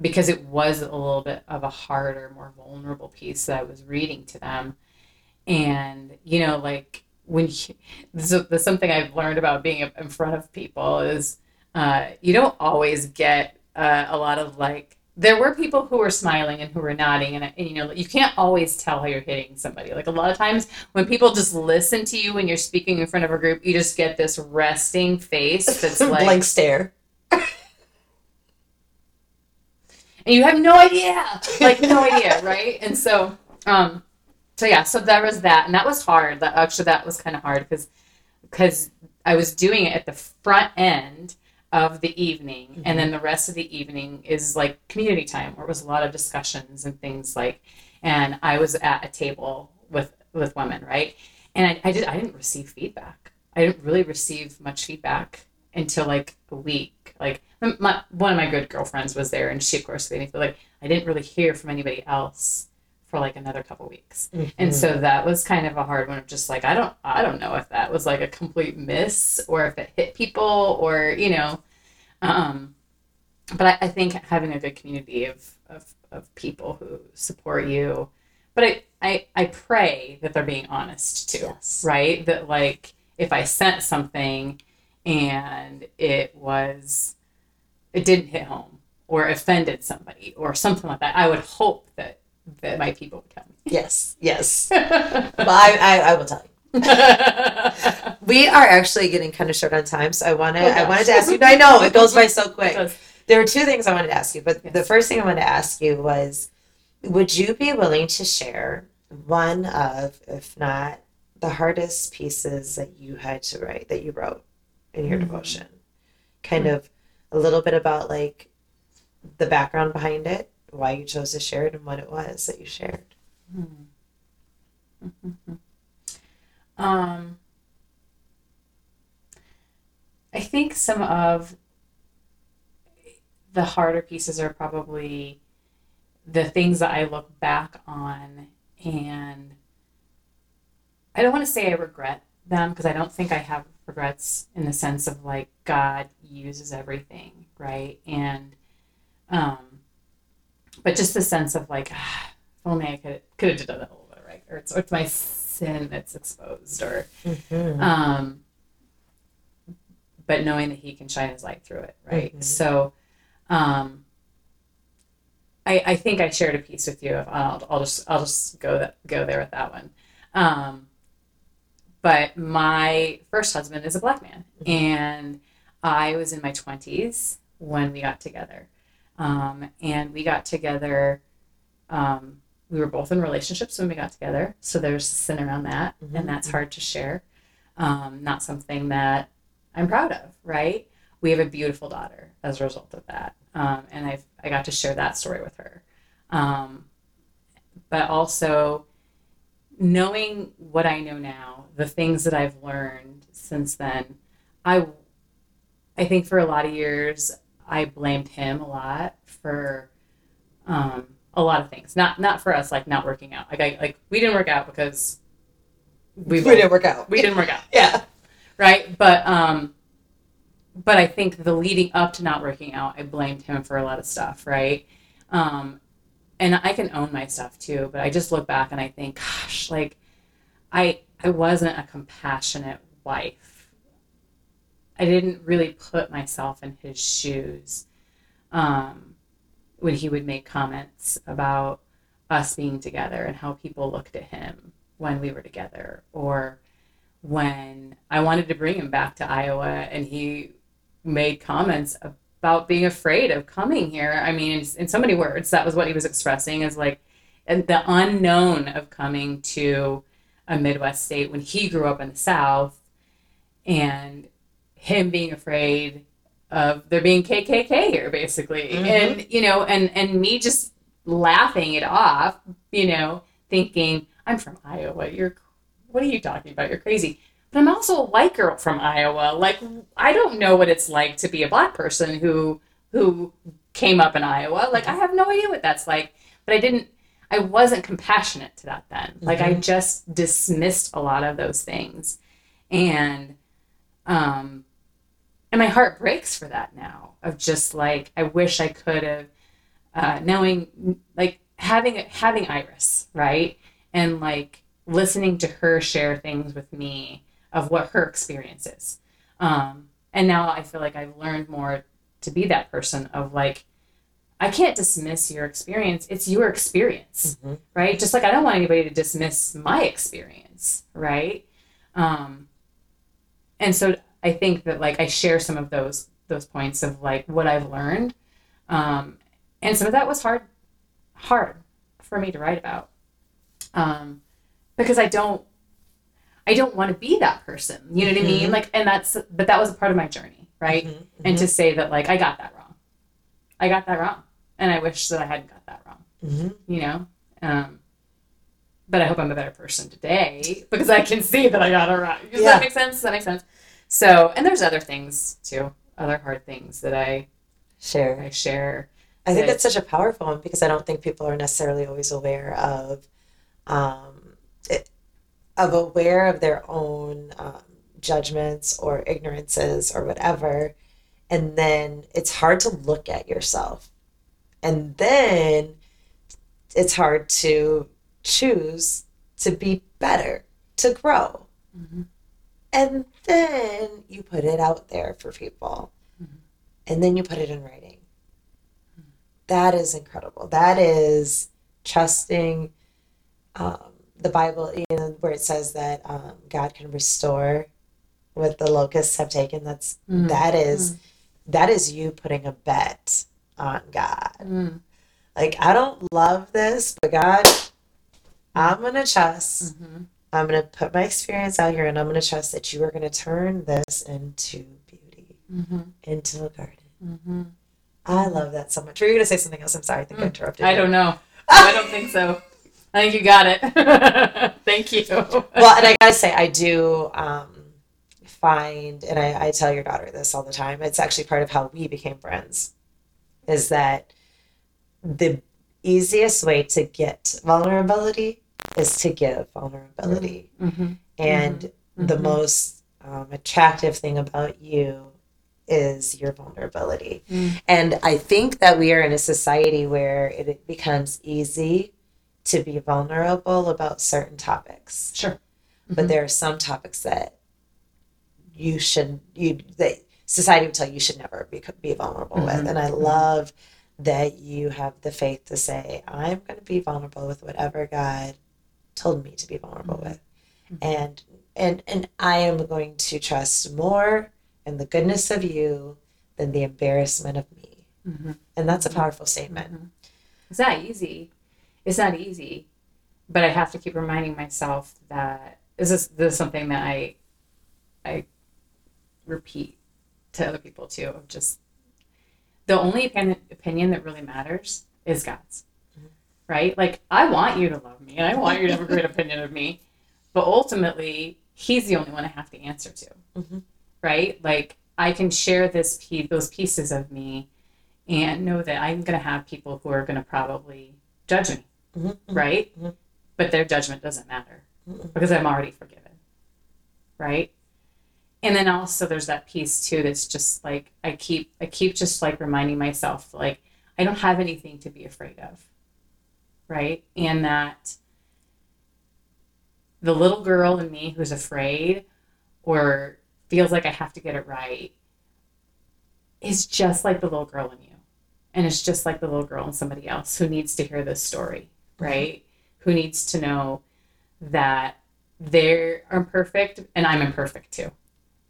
because it was a little bit of a harder, more vulnerable piece that I was reading to them. And you know like when you, this is this is something i've learned about being in front of people is uh, you don't always get uh, a lot of like there were people who were smiling and who were nodding. And, and you know you can't always tell how you're hitting somebody. Like a lot of times when people just listen to you when you're speaking in front of a group you just get this resting face that's [LAUGHS] like blank stare. And you have no idea. Like no idea [LAUGHS] right? And so um so yeah so there was that. And that was hard. That actually that was kind of hard because because i was doing it at the front end of the evening. And then the rest of the evening is like community time where it was a lot of discussions and things like and i was at a table with with women right? And i, I did i didn't receive feedback. I didn't really receive much feedback until like a week. Like my, one of my good girlfriends was there and she of course made me feel like i didn't really hear from anybody else for like another couple weeks. And so that was kind of a hard one of just like i don't i don't know if that was like a complete miss or if it hit people or you know um but i, I think having a good community of, of of people who support you but I, I i pray that they're being honest too Yes. right? That like if i sent something and it was it didn't hit home or offended somebody or something like that, I would hope that that my people would tell me. Yes, yes. [LAUGHS] well, I, I, I will tell you. [LAUGHS] we are actually getting kind of short on time, so I wanted Oh, I wanted to ask you. I know it goes by [LAUGHS] so quick. There were two things I wanted to ask you, but the first thing I wanted to ask you was, would you be willing to share one of, if not the hardest pieces that you had to write that you wrote in your Mhm. devotion? Kind of a little bit about like the background behind it, why you chose to share it, and what it was that you shared. [LAUGHS] Um, I think some of the harder pieces are probably the things that I look back on and I don't want to say I regret them because I don't think I have regrets in the sense of like God uses everything, right? And um but just the sense of like ah, [SIGHS] if only I could could have done that a little bit right or it's, or it's my sin that's exposed or Mm-hmm. um, but knowing that he can shine his light through it, right? Mhm. So, um, I, I think I shared a piece with you. Of, I'll, I'll just I'll just go that go there with that one. Um, but my first husband is a black man, Mhm. and I was in my twenties when we got together, um, and we got together. Um, we were both in relationships when we got together, so there's sin around that, Mhm. and that's hard to share. Um, not something that I'm proud of, right? We have a beautiful daughter as a result of that, um, and I've, I got to share that story with her. Um, but also knowing what I know now, the things that I've learned since then, I I think for a lot of years I blamed him a lot for um, a lot of things. Not not for us like not working out. Like I like we didn't work out because we, We didn't work out. we didn't work out [LAUGHS] Yeah. right but um but i think the leading up to not working out i blamed him for a lot of stuff right um and i can own my stuff too but i just look back and i think gosh like i i wasn't a compassionate wife. I didn't really put myself in his shoes um when he would make comments about us being together and how people looked at him when we were together or when I wanted to bring him back to Iowa and he made comments about being afraid of coming here. I mean, in, in so many words, that was what he was expressing is like and the unknown of coming to a Midwest state when he grew up in the South and him being afraid of there being KKK here, basically. Mhm. And, you know, and, and me just laughing it off, you know, thinking, I'm from Iowa. You're, what are you talking about? You're crazy. But I'm also a white girl from Iowa. Like, I don't know what it's like to be a black person who, who came up in Iowa. Like, I have no idea what that's like. But I didn't, I wasn't compassionate to that then. Like, I just dismissed a lot of those things. And, um, and my heart breaks for that now of just like, I wish I could have, uh, knowing, like, having, having Iris, right? And like, listening to her share things with me of what her experience is. Um, and now I feel like I've learned more to be that person of like, I can't dismiss your experience. It's your experience, Mhm. right? Just like I don't want anybody to dismiss my experience, right? Um, and so I think that like I share some of those those points of like what I've learned, um, and some of that was hard hard for me to write about um, because I don't I don't want to be that person. You know what I mean? Mhm. Like, and that's but that was a part of my journey, right? Mhm, And mhm, to say that like I got that wrong, I got that wrong, and I wish that I hadn't got that wrong. mhm. You know. Um, but I hope I'm a better person today because I can see that I got it right. Does Yeah. that make sense? Does that make sense? So, and there's other things too, other hard things that I Share. I share. I think that- that's such a powerful one because I don't think people are necessarily always aware of, um, of aware of their own um, judgments or ignorances or whatever, and then it's hard to look at yourself, and then it's hard to choose to be better, to grow, Mhm. And then you put it out there for people. Mhm. And then you put it in writing. That is incredible. That is trusting um, the Bible, you know, where it says that um, God can restore what the locusts have taken. That's Mm. that is that is you putting a bet on God. Mm. Like I don't love this, but God, I'm gonna trust. Mhm. I'm gonna put my experience out here, and I'm gonna trust that you are gonna turn this into beauty, Mhm. into a garden. Mhm. I love that so much. Were you gonna say something else? I'm sorry. I think I Mm. interrupted. I you. don't know. I don't think so. [LAUGHS] I think you got it. [LAUGHS] Thank you. well, and I gotta say, I do um, find, and I, I tell your daughter this all the time. It's actually part of how we became friends. Is that the easiest way to get vulnerability is to give vulnerability, Mhm. and the Mhm. most um, attractive thing about you is your vulnerability. Mm. And I think that we are in a society where it becomes easy to be vulnerable about certain topics Sure. but Mhm. there are some topics that you should you that society would tell you you should never be be vulnerable with Mhm. and i Mhm. love that you have the faith to say i'm going to be vulnerable with whatever god told me to be vulnerable Mhm. with Mhm. and and and i am going to trust more in the goodness of you than the embarrassment of me Mhm. and that's a powerful statement. It's not easy. It's not easy, but I have to keep reminding myself that this is this is something that I I repeat to other people too. Of just the only opinion, that really matters is God's, Mhm. right? Like I want you to love me, and I want you to have a great opinion of me, but ultimately He's the only one I have to answer to, Mhm. right? Like I can share this piece, those pieces of me and know that I'm going to have people who are going to probably judge me, Mhm, mhm, right? Mhm. But their judgment doesn't matter mhm. because I'm already forgiven, right? And then also there's that piece too that's just like I keep I keep just like reminding myself like I don't have anything to be afraid of, right? And that the little girl in me who's afraid or feels like I have to get it right is just like the little girl in you. And it's just like the little girl in somebody else who needs to hear this story, right? Who needs to know that they're imperfect and I'm imperfect too,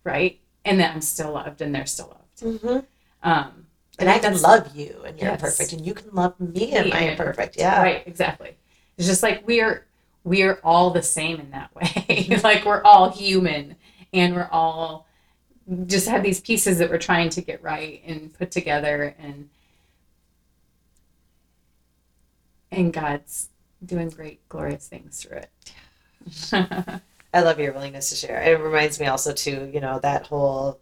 right? And that I'm still loved and they're still loved. Mhm. Um, and i can love you and you're Yes. imperfect and you can love me and i'm imperfect yeah Right, exactly. It's just like we're we're all the same in that way. [LAUGHS] like we're all human and we're all just have these pieces that we're trying to get right and put together and and God's doing great glorious things through it. [LAUGHS] I love your willingness to share. It reminds me also too, you know, that whole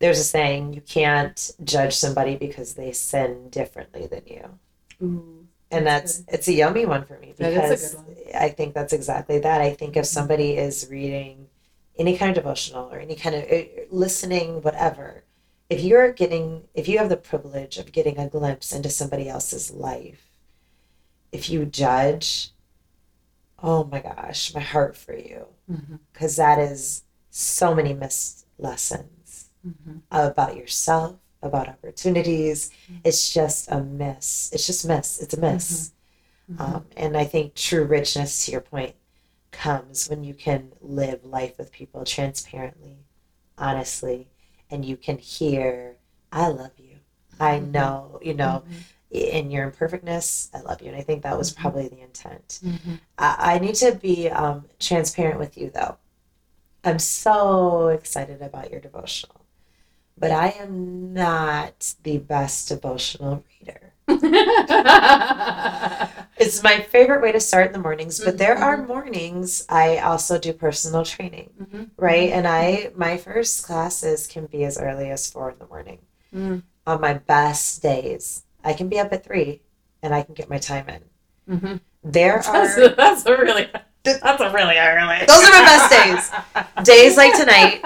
there's a saying you can't judge somebody because they sin differently than you. Ooh. And That's it's a yummy one for me That is a because. I think that's exactly that. I think if somebody is reading any kind of devotional or any kind of eh, listening whatever, if you're getting if you have the privilege of getting a glimpse into somebody else's life, if you judge, oh my gosh, my heart for you because that is so many missed lessons mhm, about yourself, about opportunities. Mm-hmm. It's just a miss. It's just miss. It's a miss. mhm. Um, and I think true richness, to your point, comes when you can live life with people transparently, honestly, and you can hear, I love you. I Mhm. know, you know, in your imperfectness, I love you. And I think that was Mhm. probably the intent. mhm. I, I need to be um, transparent with you, though. I'm so excited about your devotional, but I am not the best devotional reader. [LAUGHS] It's my favorite way to start in the mornings, but there are Mhm. mornings I also do personal training, Mhm, right? And I my first classes can be as early as four in the morning. mhm, On my best days, I can be up at three and I can get my time in. mhm. There That's, are [LAUGHS] that's a really that's a really early. [LAUGHS] Those are my best days. Days like tonight,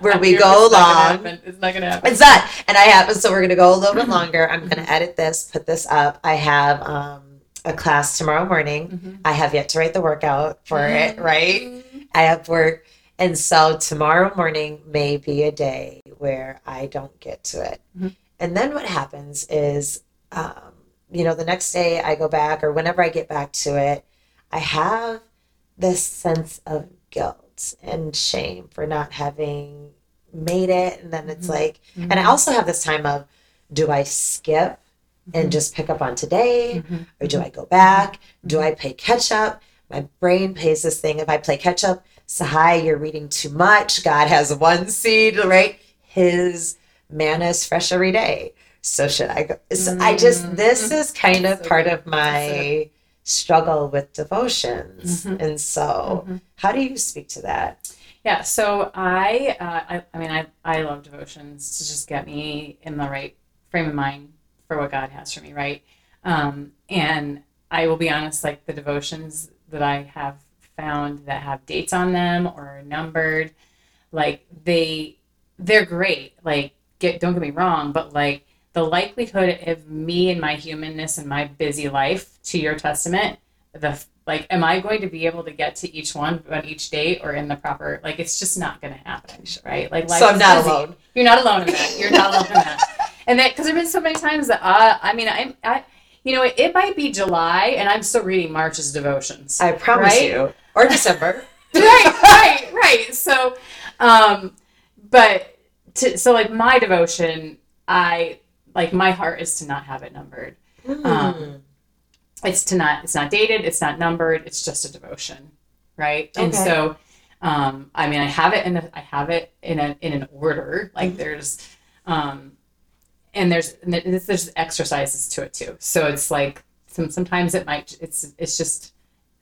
where we go not long. happen. It's not gonna happen. It's that, and I have. So we're gonna go a little bit longer. I'm gonna edit this, put this up. I have um, a class tomorrow morning. Mhm. I have yet to write the workout for it. Right. I have work, And so tomorrow morning may be a day where I don't get to it. Mhm. And then what happens is, um, you know, the next day I go back or whenever I get back to it, I have this sense of guilt and shame for not having made it. And then it's Mhm. like, and I also have this time of, do I skip and just pick up on today? Mhm. or do I go back? Do I play catch up? My brain plays this thing. If I play catch up, Sahai, you're reading too much. God has one seed, right? His manna is fresh every day. So should I go? So I just, this is kind of So part of my struggle with devotions. Mhm. And so, Mhm. how do you speak to that? Yeah, so I, uh, I, I mean, I, I love devotions to just get me in the right frame of mind for what God has for me, right? Um, and I will be honest, like the devotions that I have found that have dates on them or are numbered, like they, they're great. Like, get don't get me wrong, but like the likelihood of me and my humanness and my busy life to your testament, the like am i going to be able to get to each one on each date or in the proper like it's just not going to happen right like so I'm not busy. alone. you're not alone in that you're not alone in that [LAUGHS] and that because there've been so many times that uh, i mean i'm i you know it, it might be july and i'm still reading march's devotions I promise Right? you. Or December. [LAUGHS] right right right so um but to, so like my devotion i like my heart is to not have it numbered Mm. it's to not it's not dated it's not numbered it's just a devotion right Okay. and so um i mean i have it in a, i have it in a in an order like Mhm. there's um and there's and there's there's exercises to it too so it's like some, sometimes it might it's it's just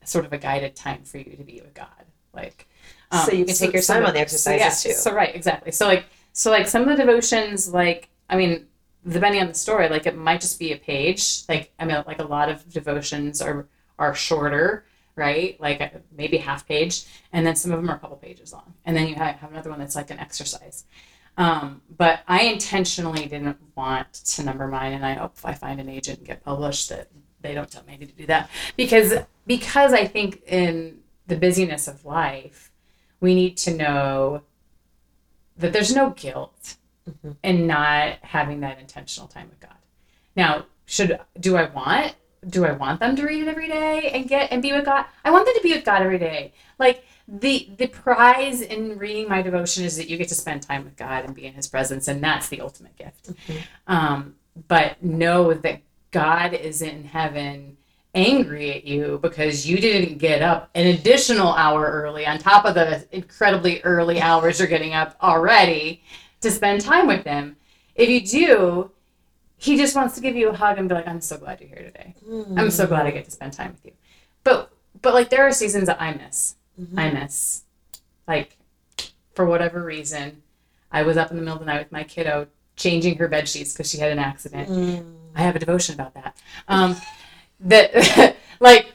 sort of a guided time for you to be with god like um, So you can take your time on the exercises, so, yeah, too. so right exactly so like so like some of the devotions like i mean depending on the story, like it might just be a page. Like I mean, like a lot of devotions are are shorter, right? Like uh, maybe half page, and then some of them are a couple pages long, and then you have, another one that's like an exercise. Um, but I intentionally didn't want to number mine, and I hope I find an agent and get published that they don't tell me to do that because because I think in the busyness of life, we need to know that there's no guilt Mhm. in not having that intentional time with God. Now, should do I want do I want them to read it every day and get and be with God? I want them to be with God every day. Like the the prize in reading my devotion is that you get to spend time with God and be in His presence, and that's the ultimate gift. Mhm. Um, but know that God is in heaven angry at you because you didn't get up an additional hour early on top of the incredibly early hours you're getting up already to spend time with him. If you do, he just wants to give you a hug and be like, I'm so glad you're here today. I'm so glad I get to spend time with you. But but like there are seasons that I miss. Mhm. I miss. Like for whatever reason, I was up in the middle of the night with my kiddo changing her bed sheets because she had an accident. Mm. I have a devotion about that. Um, that [LAUGHS] like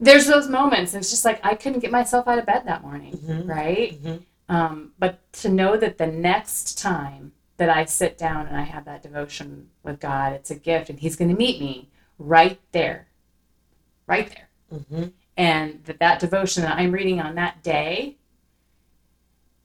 there's those moments. And it's just like I couldn't get myself out of bed that morning, Mhm. right? Mhm. Um, but to know that the next time that I sit down and I have that devotion with God, it's a gift, and He's going to meet me right there, right there, Mhm. and that that devotion that I'm reading on that day,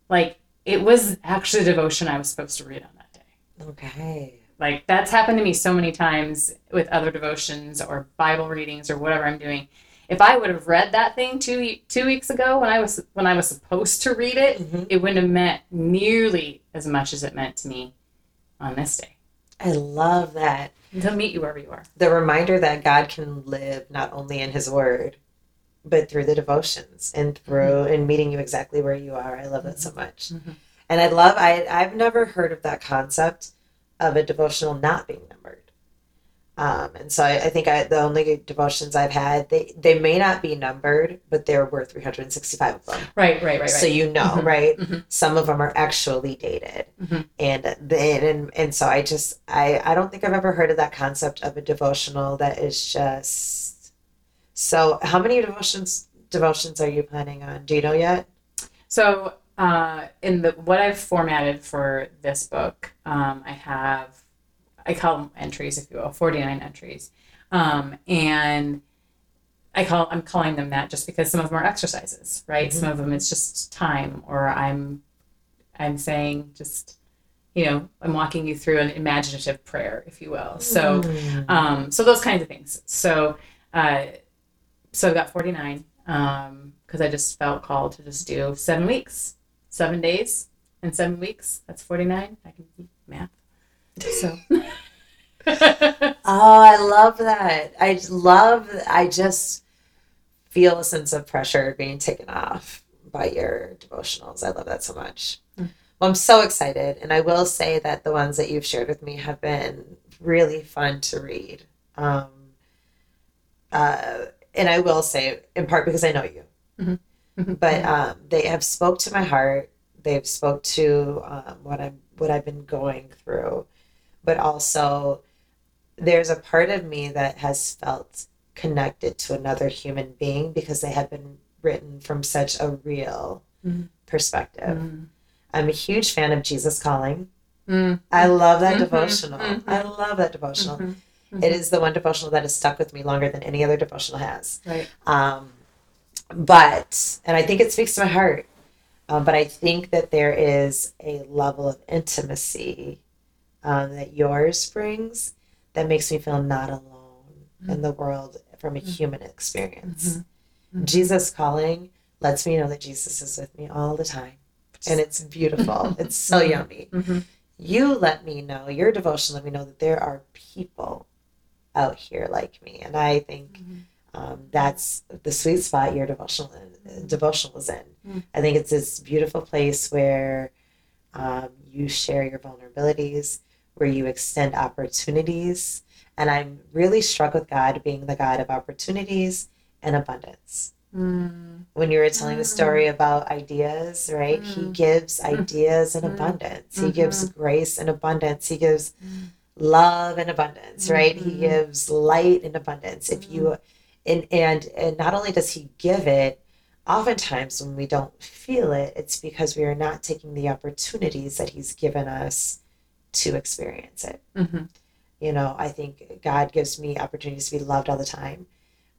like it was actually the devotion I was supposed to read on that day. Okay. Like that's happened to me so many times with other devotions or Bible readings or whatever I'm doing. If I would have read that thing two two weeks ago when I was when I was supposed to read it, Mhm. it wouldn't have meant nearly as much as it meant to me on this day. I love that. To meet you wherever you are. The reminder that God can live not only in His Word, but through the devotions and through and meeting you exactly where you are. I love that so much. Mhm. And I love I I've never heard of that concept of a devotional not being numbered. Um, and so I, I think I, the only devotions I've had, they, they may not be numbered, but there were 365 of them. Right, right, right, So you know, Mhm. right? Mhm. Some of them are actually dated, Mhm. and then and, and so I just I I don't think I've ever heard of that concept of a devotional that is just. So how many devotions devotions are you planning on? Do you know yet? So, uh, in the what I've formatted for this book, um, I have I call them entries, if you will, forty nine entries, um, and I call I'm calling them that just because some of them are exercises, right? Mhm. Some of them it's just time, or I'm I'm saying just you know I'm walking you through an imaginative prayer, if you will. So Mm. um, so those kinds of things. So uh, so I've got 49 because I just felt called to just do seven weeks, seven days, and seven weeks. That's 49. I can math. So. [LAUGHS] Oh, I love that. I just love, I just feel a sense of pressure being taken off by your devotionals. I love that so much. Mm. Well, I'm so excited. And I will say that the ones that you've shared with me have been really fun to read. Um, uh, and I will say, in part because I know you, but um, they have spoke to my heart. They've spoke to um, what I'm what I've been going through, but also there's a part of me that has felt connected to another human being because they have been written from such a real Mhm. perspective. Mm. I'm a huge fan of Jesus Calling. Mm. I love that Mhm, devotional. mhm. I love that devotional. Mhm. It is the one devotional that has stuck with me longer than any other devotional has. Right. Um, but, and I think it speaks to my heart, um, but I think that there is a level of intimacy um, that yours brings that makes me feel not alone in the world from a human experience. Mhm. Jesus calling lets me know that Jesus is with me all the time. And it's beautiful. [LAUGHS] it's so Mhm. yummy. You let me know, your devotion let me know that there are people out here like me. And I think um, that's the sweet spot your devotional devotional is in. Mm. I think it's this beautiful place where um, you share your vulnerabilities, where you extend opportunities, and I'm really struck with God being the God of opportunities and abundance. Mm. When you were telling the Mm. story about ideas, right? He Mm. gives ideas in Mm. abundance. He gives grace in abundance. He gives Mm. love in abundance, right? He gives light in abundance. If you and and and not only does he give it, oftentimes when we don't feel it, it's because we are not taking the opportunities that he's given us to experience it. Mhm. You know, I think God gives me opportunities to be loved all the time,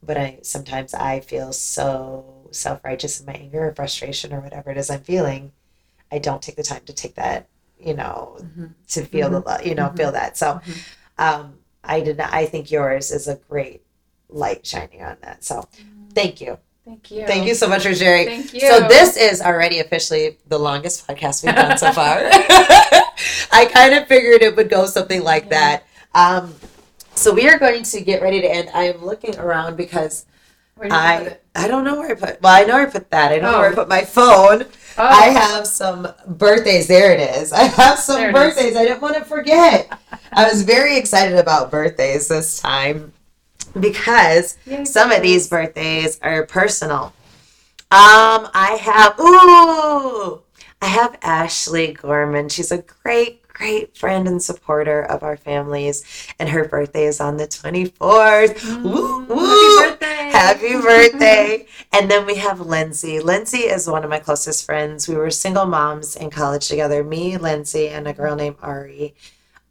but I sometimes I feel so self-righteous in my anger or frustration or whatever it is I'm feeling. I don't take the time to take that, you know, Mhm. to feel the love, you know, Mhm. feel that. So, Mhm. um, I did not. I think yours is a great light shining on that. So, thank you, Thank you. thank you so much for sharing. Thank you. So this is already officially the longest podcast we've done so far. [LAUGHS] [LAUGHS] [LAUGHS] I kind of figured it would go something like Yeah. that. Um, so we are going to get ready to end. I am looking around because Where did you put I? I don't know where I put. Well, I know where I put that. I don't know Oh. where I put my phone. Oh. I have some birthdays. There it is. [LAUGHS] I have some There birthdays. I didn't want to forget. I was very excited about birthdays this time because Yay, some of these birthdays are personal. Um, I have ooh, I have Ashley Gorman. She's a great, great friend and supporter of our families, and her birthday is on the twenty fourth. Woo, Mm, woo. Happy birthday. Happy [LAUGHS] birthday. and then we have Lindsay. Lindsay is one of my closest friends. We were single moms in college together, me, Lindsay, and a girl named Ari.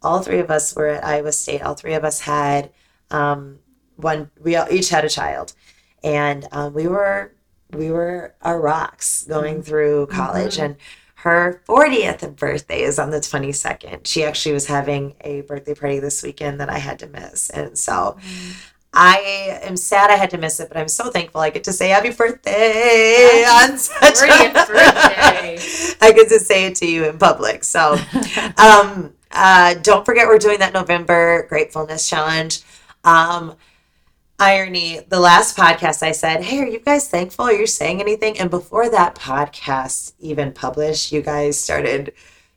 All three of us were at Iowa State. All three of us had um, one, we all, each had a child. And um, we were we were our rocks going through college Mhm. and her 40th birthday is on the 22nd. She actually was having a birthday party this weekend that I had to miss. And so I am sad I had to miss it, but I'm so thankful I get to say happy birthday Happy on such 40th birthday. [LAUGHS] I get to say it to you in public. So, [LAUGHS] um, uh, don't forget we're doing that November gratefulness challenge. Um, irony, the last podcast I said, Hey, are you guys thankful? Are you saying anything? And before that podcast even published, you guys started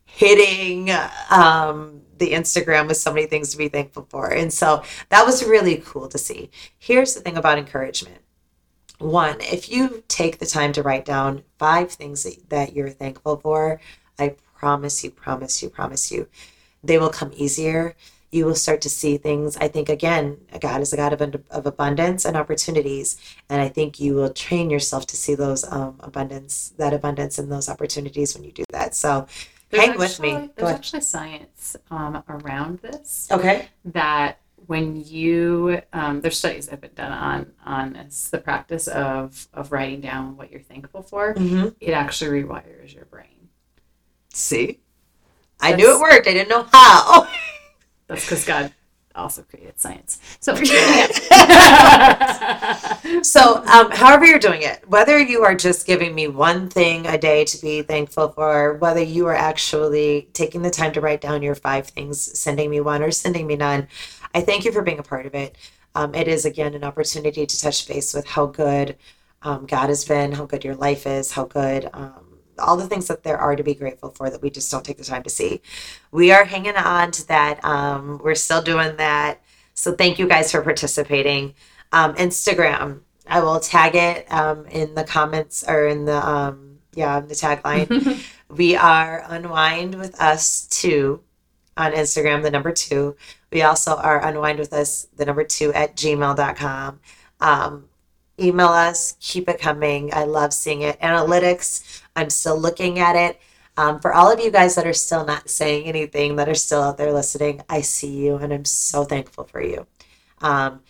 hitting um, the Instagram with so many things to be thankful for. And so that was really cool to see. Here's the thing about encouragement. One, if you take the time to write down five things that, that you're thankful for, I promise you, promise you, promise you, they will come easier. You will start to see things. I think, again, God is a God of, of abundance and opportunities. And I think you will train yourself to see those um, abundance, that abundance and those opportunities when you do that. So There's hang with me. Go There's ahead. actually science um, around this Okay. that when you um, there's studies that have been done on on this, the practice of of writing down what you're thankful for, Mm-hmm. it actually rewires your brain. See, I knew it worked. I didn't know how. [LAUGHS] That's because God also created science. So [LAUGHS] So, um, however you're doing it, whether you are just giving me one thing a day to be thankful for, whether you are actually taking the time to write down your five things, sending me one or sending me none, I thank you for being a part of it. Um, it is, again, an opportunity to touch base with how good um, God has been, how good your life is, how good um, all the things that there are to be grateful for that we just don't take the time to see. We are hanging on to that. Um, we're still doing that. So, thank you guys for participating um, Instagram. I will tag it um, in the comments or in the um, yeah in the tagline. [LAUGHS] we are unwind with us two on Instagram, the number two. We also are unwind with us, the number two at gmail.com. Um, email us, keep it coming. I love seeing it. Analytics, I'm still looking at it. Um, for all of you guys that are still not saying anything, that are still out there listening, I see you and I'm so thankful for you. Um,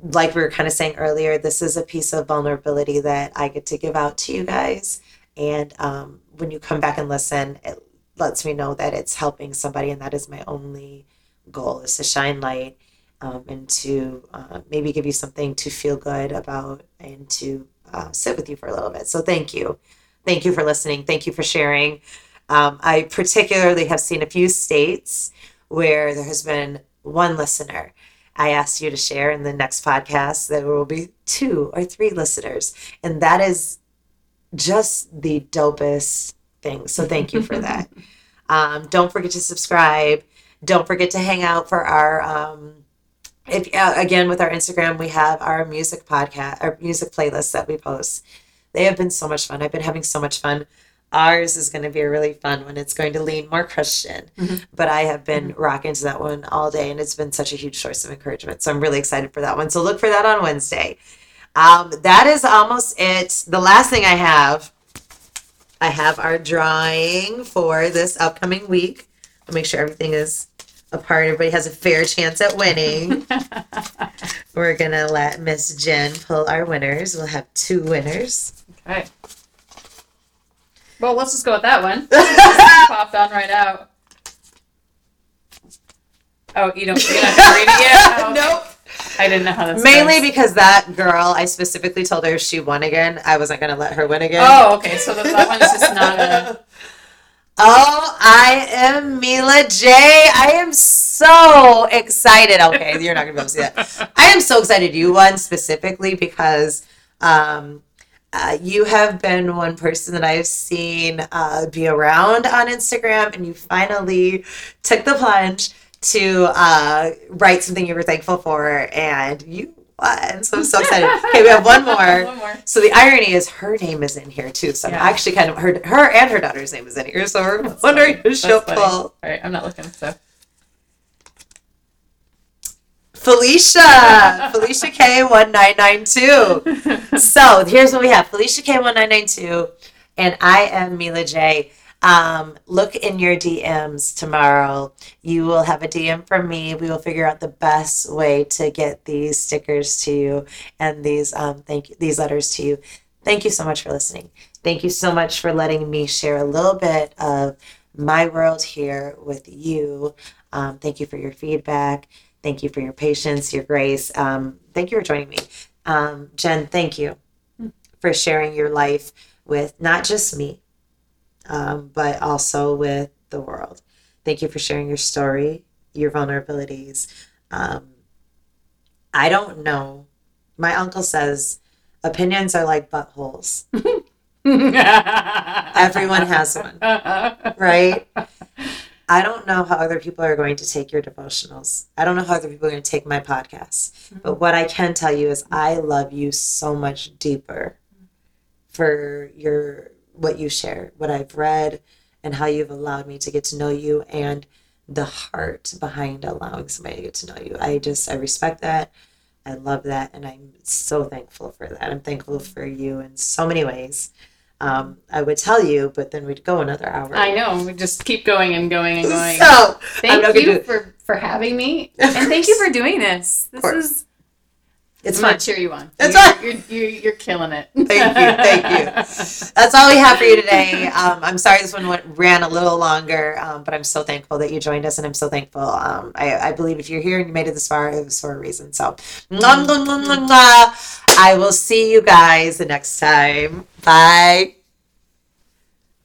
like we were kind of saying earlier, this is a piece of vulnerability that I get to give out to you guys. And um, when you come back and listen, it lets me know that it's helping somebody, and that is my only goal: is to shine light um, and to uh, maybe give you something to feel good about and to uh, sit with you for a little bit. So thank you, thank you for listening, thank you for sharing. Um, I particularly have seen a few states where there has been one listener. I asked you to share in the next podcast. There will be two or three listeners, and that is just the dopest thing. So thank you for that. [LAUGHS] um, don't forget to subscribe. Don't forget to hang out for our. Um, if uh, again with our Instagram, we have our music podcast, our music playlist that we post. They have been so much fun. I've been having so much fun. Ours is going to be a really fun one. It's going to lean more Christian, Mhm. but I have been rocking to that one all day, and it's been such a huge source of encouragement. So I'm really excited for that one. So look for that on Wednesday. Um, that is almost it. The last thing I have, I have our drawing for this upcoming week. I'll make sure everything is a part. Everybody has a fair chance at winning. [LAUGHS] We're gonna let Miss Jen pull our winners. We'll have two winners. Okay. Well, let's just go with that one. [LAUGHS] Popped on right out. Oh, you don't. You're not read it yet. [LAUGHS] Oh, nope. I didn't know how this. Mainly goes. because that girl, I specifically told her if she won again, I wasn't gonna let her win again. Oh, okay. So that, that one's just not a. [LAUGHS] Oh, I am Mila J. I am so excited. Okay, you're not gonna be able to see that. I am so excited you won specifically because um, uh, you have been one person that I've seen uh, be around on Instagram, and you finally took the plunge to uh, write something you were thankful for, and you won. So I'm so excited. [LAUGHS] Okay, we have one more. One more. So the irony is her name is in here too. So Yeah. I'm actually kind of her her and her daughter's name is in here. So we're That's wondering funny. who she'll pull. All right, I'm not looking. So. Felicia. [LAUGHS] Felicia K one nine nine two. So here's what we have. Felicia K one nine nine two, and I am Mila J. Um, look in your DMs tomorrow. You will have a DM from me. We will figure out the best way to get these stickers to you and these um, thank you, these letters to you. Thank you so much for listening. Thank you so much for letting me share a little bit of my world here with you. Um, thank you for your feedback. Thank you for your patience, your grace. Um, thank you for joining me. Um, Jen, thank you for sharing your life with not just me, um, but also with the world. Thank you for sharing your story, your vulnerabilities. Um, I don't know. My uncle says opinions are like buttholes, [LAUGHS] Everyone has one. right? [LAUGHS] I don't know how other people are going to take your devotionals. I don't know how other people are going to take my podcasts. Mm-hmm. But what I can tell you is I love you so much deeper for your what you share, what I've read, and how you've allowed me to get to know you and the heart behind allowing somebody to get to know you. I just I respect that. I love that and I'm so thankful for that. I'm thankful for you in so many ways. Um, I would tell you, but then we'd go another hour. I know. We just keep going and going and [LAUGHS] going. So thank you for for having me, [LAUGHS] and thank you for doing this. This course. is. It's I'm fun. cheer you on. That's you're, fun. You're, you're, you're killing it. Thank you, thank you. [LAUGHS] That's all we have for you today. Um, I'm sorry this one went, ran a little longer, um, but I'm so thankful that you joined us, and I'm so thankful. Um, I, I believe if you're here and you made it this far, it was for a reason. So. I will see you guys the next time. Bye.